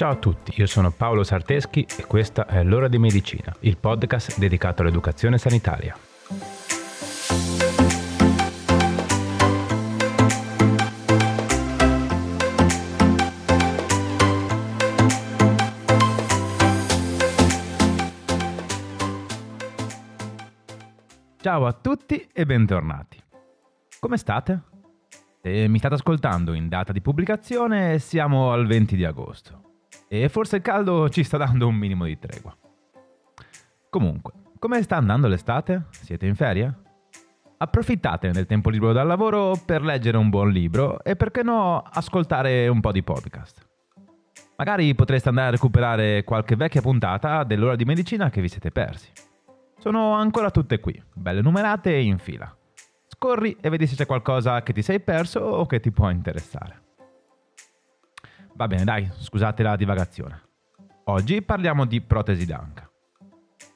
Ciao a tutti, io sono Paolo Sarteschi e questa è L'ora di medicina, il podcast dedicato all'educazione sanitaria. Ciao a tutti e bentornati. Come state? Se mi state ascoltando in data di pubblicazione siamo al 20 di agosto e forse il caldo ci sta dando un minimo di tregua. Comunque, come sta andando l'estate? Siete in ferie? Approfittate del tempo libero dal lavoro per leggere un buon libro e perché no ascoltare un po' di podcast. Magari potreste andare a recuperare qualche vecchia puntata dell'ora di medicina che vi siete persi. Sono ancora tutte qui, belle numerate e in fila. Scorri e vedi se c'è qualcosa che ti sei perso o che ti può interessare. Va bene, dai, scusate la divagazione. Oggi parliamo di protesi d'anca.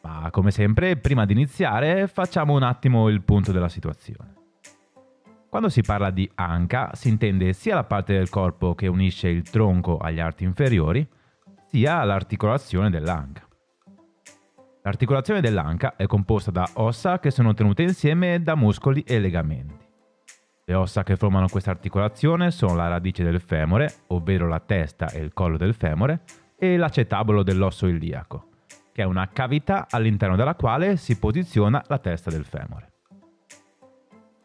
Ma come sempre, prima di iniziare, facciamo un attimo il punto della situazione. Quando si parla di anca, si intende sia la parte del corpo che unisce il tronco agli arti inferiori, sia l'articolazione dell'anca. L'articolazione dell'anca è composta da ossa che sono tenute insieme da muscoli e legamenti. Le ossa che formano questa articolazione sono la radice del femore, ovvero la testa e il collo del femore, e l'acetabolo dell'osso iliaco, che è una cavità all'interno della quale si posiziona la testa del femore.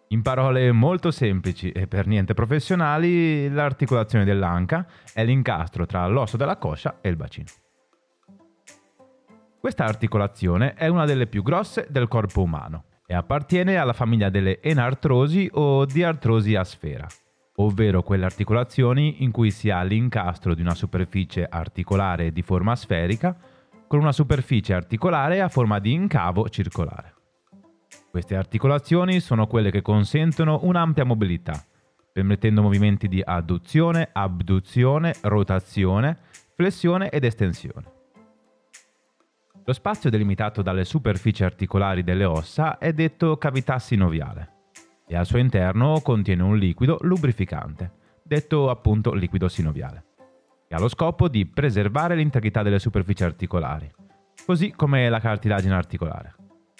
In parole molto semplici e per niente professionali, l'articolazione dell'anca è l'incastro tra l'osso della coscia e il bacino. Questa articolazione è una delle più grosse del corpo umano e appartiene alla famiglia delle enartrosi o diartrosi a sfera, ovvero quelle articolazioni in cui si ha l'incastro di una superficie articolare di forma sferica con una superficie articolare a forma di incavo circolare. Queste articolazioni sono quelle che consentono un'ampia mobilità, permettendo movimenti di adduzione, abduzione, rotazione, flessione ed estensione. Lo spazio delimitato dalle superfici articolari delle ossa è detto cavità sinoviale e al suo interno contiene un liquido lubrificante, detto appunto liquido sinoviale, che ha lo scopo di preservare l'integrità delle superfici articolari, così come la cartilagine articolare.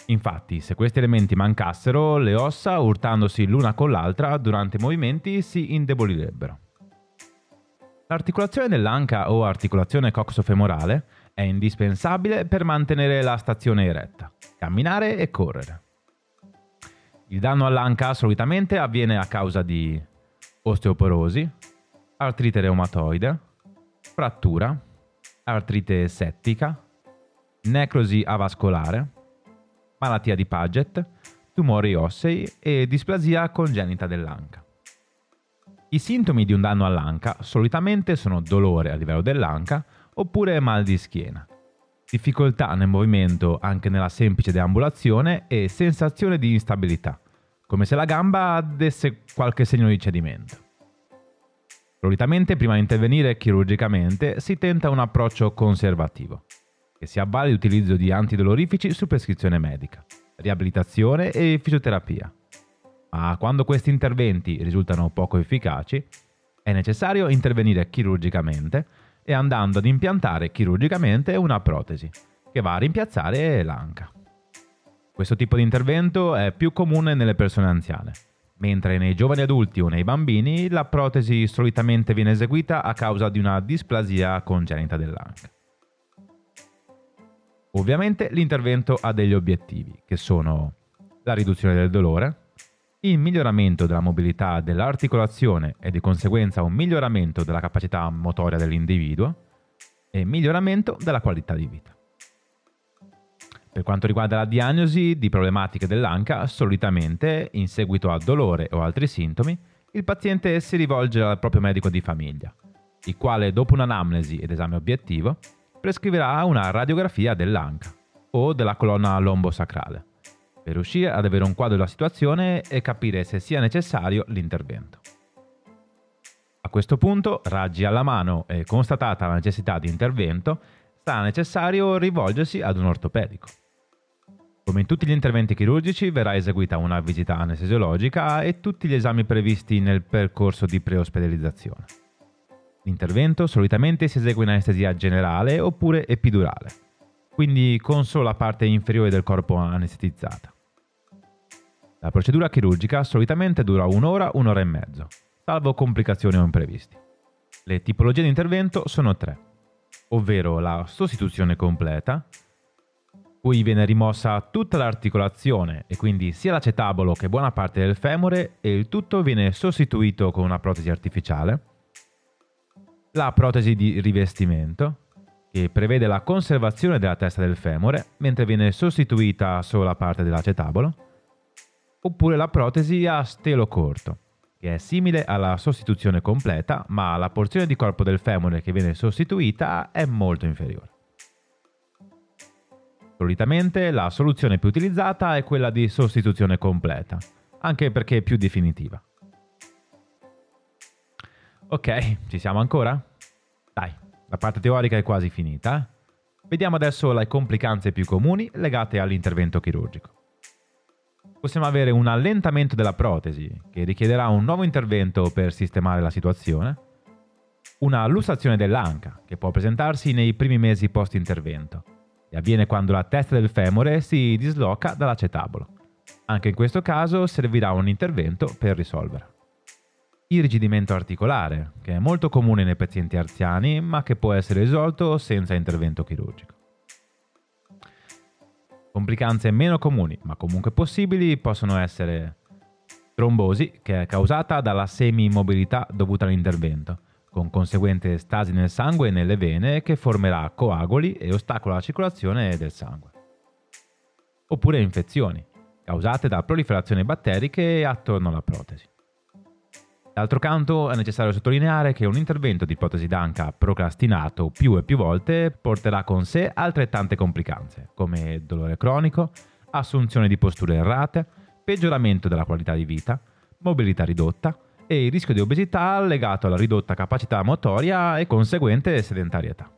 Infatti, se questi elementi mancassero, le ossa, urtandosi l'una con l'altra durante i movimenti, si indebolirebbero. L'articolazione dell'anca o articolazione coxofemorale è indispensabile per mantenere la stazione eretta, camminare e correre. Il danno all'anca solitamente avviene a causa di osteoporosi, artrite reumatoide, frattura, artrite settica, necrosi avascolare, malattia di Paget, tumori ossei e displasia congenita dell'anca. I sintomi di un danno all'anca solitamente sono dolore a livello dell'anca, oppure mal di schiena. Difficoltà nel movimento anche nella semplice deambulazione e sensazione di instabilità, come se la gamba desse qualche segno di cedimento. Solitamente prima di intervenire chirurgicamente si tenta un approccio conservativo, che si avvale l'utilizzo di antidolorifici su prescrizione medica, riabilitazione e fisioterapia. Ma quando questi interventi risultano poco efficaci, è necessario intervenire chirurgicamente e andando ad impiantare chirurgicamente una protesi, che va a rimpiazzare l'anca. Questo tipo di intervento è più comune nelle persone anziane, mentre nei giovani adulti o nei bambini la protesi solitamente viene eseguita a causa di una displasia congenita dell'anca. Ovviamente l'intervento ha degli obiettivi, che sono la riduzione del dolore, il miglioramento della mobilità dell'articolazione e di conseguenza un miglioramento della capacità motoria dell'individuo e miglioramento della qualità di vita. Per quanto riguarda la diagnosi di problematiche dell'anca, solitamente, in seguito a dolore o altri sintomi, il paziente si rivolge al proprio medico di famiglia, il quale dopo un'anamnesi ed esame obiettivo prescriverà una radiografia dell'anca o della colonna lombosacrale per riuscire ad avere un quadro della situazione e capire se sia necessario l'intervento. A questo punto, raggi alla mano e constatata la necessità di intervento, sarà necessario rivolgersi ad un ortopedico. Come in tutti gli interventi chirurgici verrà eseguita una visita anestesiologica e tutti gli esami previsti nel percorso di preospedalizzazione. L'intervento solitamente si esegue in anestesia generale oppure epidurale, quindi con solo la parte inferiore del corpo anestetizzata. La procedura chirurgica solitamente dura un'ora, un'ora e mezzo, salvo complicazioni o imprevisti. Le tipologie di intervento sono tre, ovvero la sostituzione completa, cui viene rimossa tutta l'articolazione e quindi sia l'acetabolo che buona parte del femore e il tutto viene sostituito con una protesi artificiale, la protesi di rivestimento, che prevede la conservazione della testa del femore mentre viene sostituita solo la parte dell'acetabolo, oppure la protesi a stelo corto, che è simile alla sostituzione completa, ma la porzione di corpo del femore che viene sostituita è molto inferiore. Solitamente la soluzione più utilizzata è quella di sostituzione completa, anche perché è più definitiva. Ok, ci siamo ancora? Dai, la parte teorica è quasi finita. Eh? Vediamo adesso le complicanze più comuni legate all'intervento chirurgico. Possiamo avere un allentamento della protesi, che richiederà un nuovo intervento per sistemare la situazione, una lussazione dell'anca, che può presentarsi nei primi mesi post-intervento, e avviene quando la testa del femore si disloca dall'acetabolo. Anche in questo caso servirà un intervento per risolvere irrigidimento articolare, che è molto comune nei pazienti anziani, ma che può essere risolto senza intervento chirurgico. Complicanze meno comuni, ma comunque possibili, possono essere trombosi, che è causata dalla semi-immobilità dovuta all'intervento, con conseguente stasi nel sangue e nelle vene che formerà coaguli e ostacola la circolazione del sangue. Oppure infezioni, causate da proliferazioni batteriche attorno alla protesi. D'altro canto è necessario sottolineare che un intervento di protesi d'anca procrastinato più e più volte porterà con sé altrettante complicanze, come dolore cronico, assunzione di posture errate, peggioramento della qualità di vita, mobilità ridotta e il rischio di obesità legato alla ridotta capacità motoria e conseguente sedentarietà.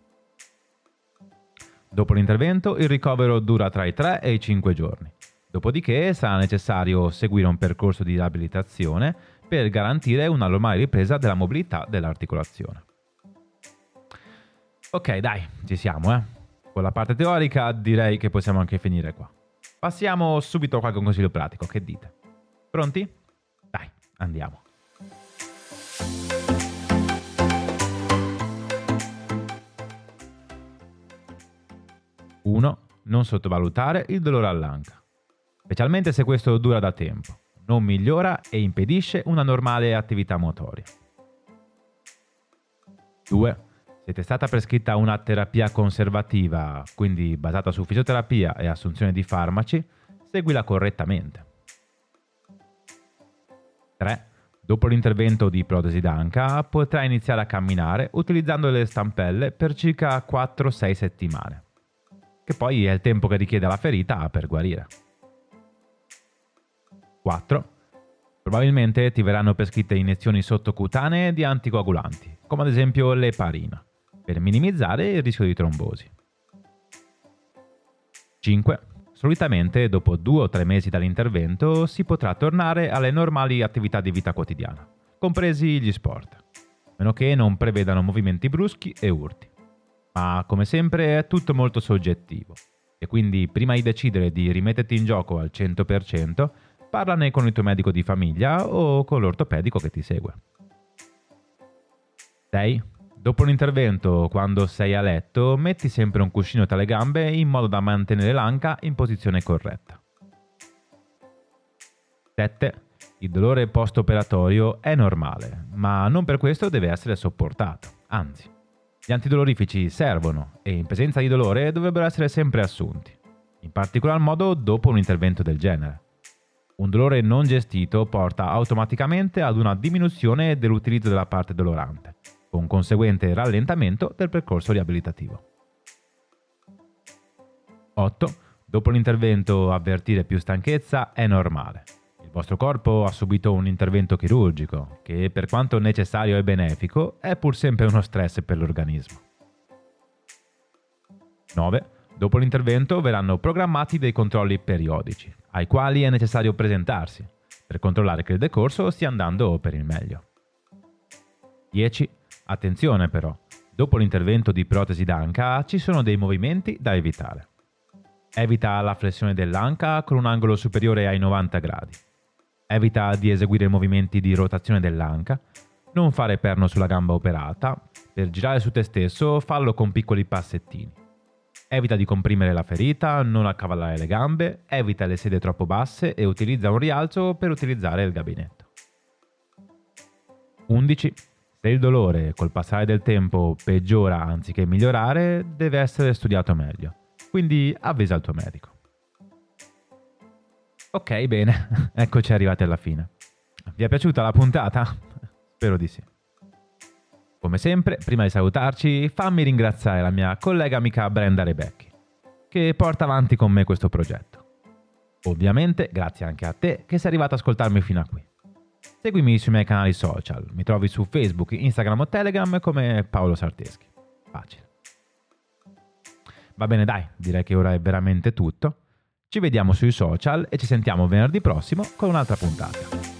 Dopo l'intervento il ricovero dura tra i 3 e i 5 giorni. Dopodiché sarà necessario seguire un percorso di riabilitazione per garantire una normale ripresa della mobilità dell'articolazione. Ok, dai, ci siamo, eh. Con la parte teorica direi che possiamo anche finire qua. Passiamo subito a qualche consiglio pratico, che dite? Pronti? Dai, andiamo. Non sottovalutare il dolore all'anca, specialmente se questo dura da tempo non migliora e impedisce una normale attività motoria. 2. Siete stata prescritta una terapia conservativa, quindi basata su fisioterapia e assunzione di farmaci, seguila correttamente. 3. Dopo l'intervento di protesi d'anca potrai iniziare a camminare utilizzando le stampelle per circa 4-6 settimane, che poi è il tempo che richiede la ferita per guarire. 4. Probabilmente ti verranno prescritte iniezioni sottocutanee di anticoagulanti, come ad esempio l'eparina, per minimizzare il rischio di trombosi. 5. Solitamente dopo due o tre mesi dall'intervento si potrà tornare alle normali attività di vita quotidiana, compresi gli sport, meno che non prevedano movimenti bruschi e urti. Ma come sempre è tutto molto soggettivo e quindi prima di decidere di rimetterti in gioco al 100%, parlane con il tuo medico di famiglia o con l'ortopedico che ti segue. 6. Dopo l'intervento, quando sei a letto, metti sempre un cuscino tra le gambe in modo da mantenere l'anca in posizione corretta. 7. Il dolore post-operatorio è normale, ma non per questo deve essere sopportato. Anzi, gli antidolorifici servono e in presenza di dolore dovrebbero essere sempre assunti, in particolar modo dopo un intervento del genere. Un dolore non gestito porta automaticamente ad una diminuzione dell'utilizzo della parte dolorante, con conseguente rallentamento del percorso riabilitativo. 8. Dopo l'intervento avvertire più stanchezza è normale. Il vostro corpo ha subito un intervento chirurgico che, per quanto necessario e benefico, è pur sempre uno stress per l'organismo. 9. Dopo l'intervento verranno programmati dei controlli periodici, ai quali è necessario presentarsi, per controllare che il decorso stia andando per il meglio. 10. Attenzione però, dopo l'intervento di protesi d'anca ci sono dei movimenti da evitare. Evita la flessione dell'anca con un angolo superiore ai 90 gradi. Evita di eseguire movimenti di rotazione dell'anca. Non fare perno sulla gamba operata. Per girare su te stesso fallo con piccoli passettini. Evita di comprimere la ferita, non accavallare le gambe, evita le sedie troppo basse e utilizza un rialzo per utilizzare il gabinetto. 11. Se il dolore col passare del tempo peggiora anziché migliorare, deve essere studiato meglio quindi avvisa il tuo medico. Ok, bene, eccoci arrivati alla fine. Vi è piaciuta la puntata? Spero di sì. Come sempre, prima di salutarci, fammi ringraziare la mia collega amica Brenda Rebecchi, che porta avanti con me questo progetto. Ovviamente, grazie anche a te che sei arrivato ad ascoltarmi fino a qui. Seguimi sui miei canali social, mi trovi su Facebook, Instagram o Telegram come Paolo Sarteschi. Facile. Va bene, dai, direi che ora è veramente tutto. Ci vediamo sui social e ci sentiamo venerdì prossimo con un'altra puntata.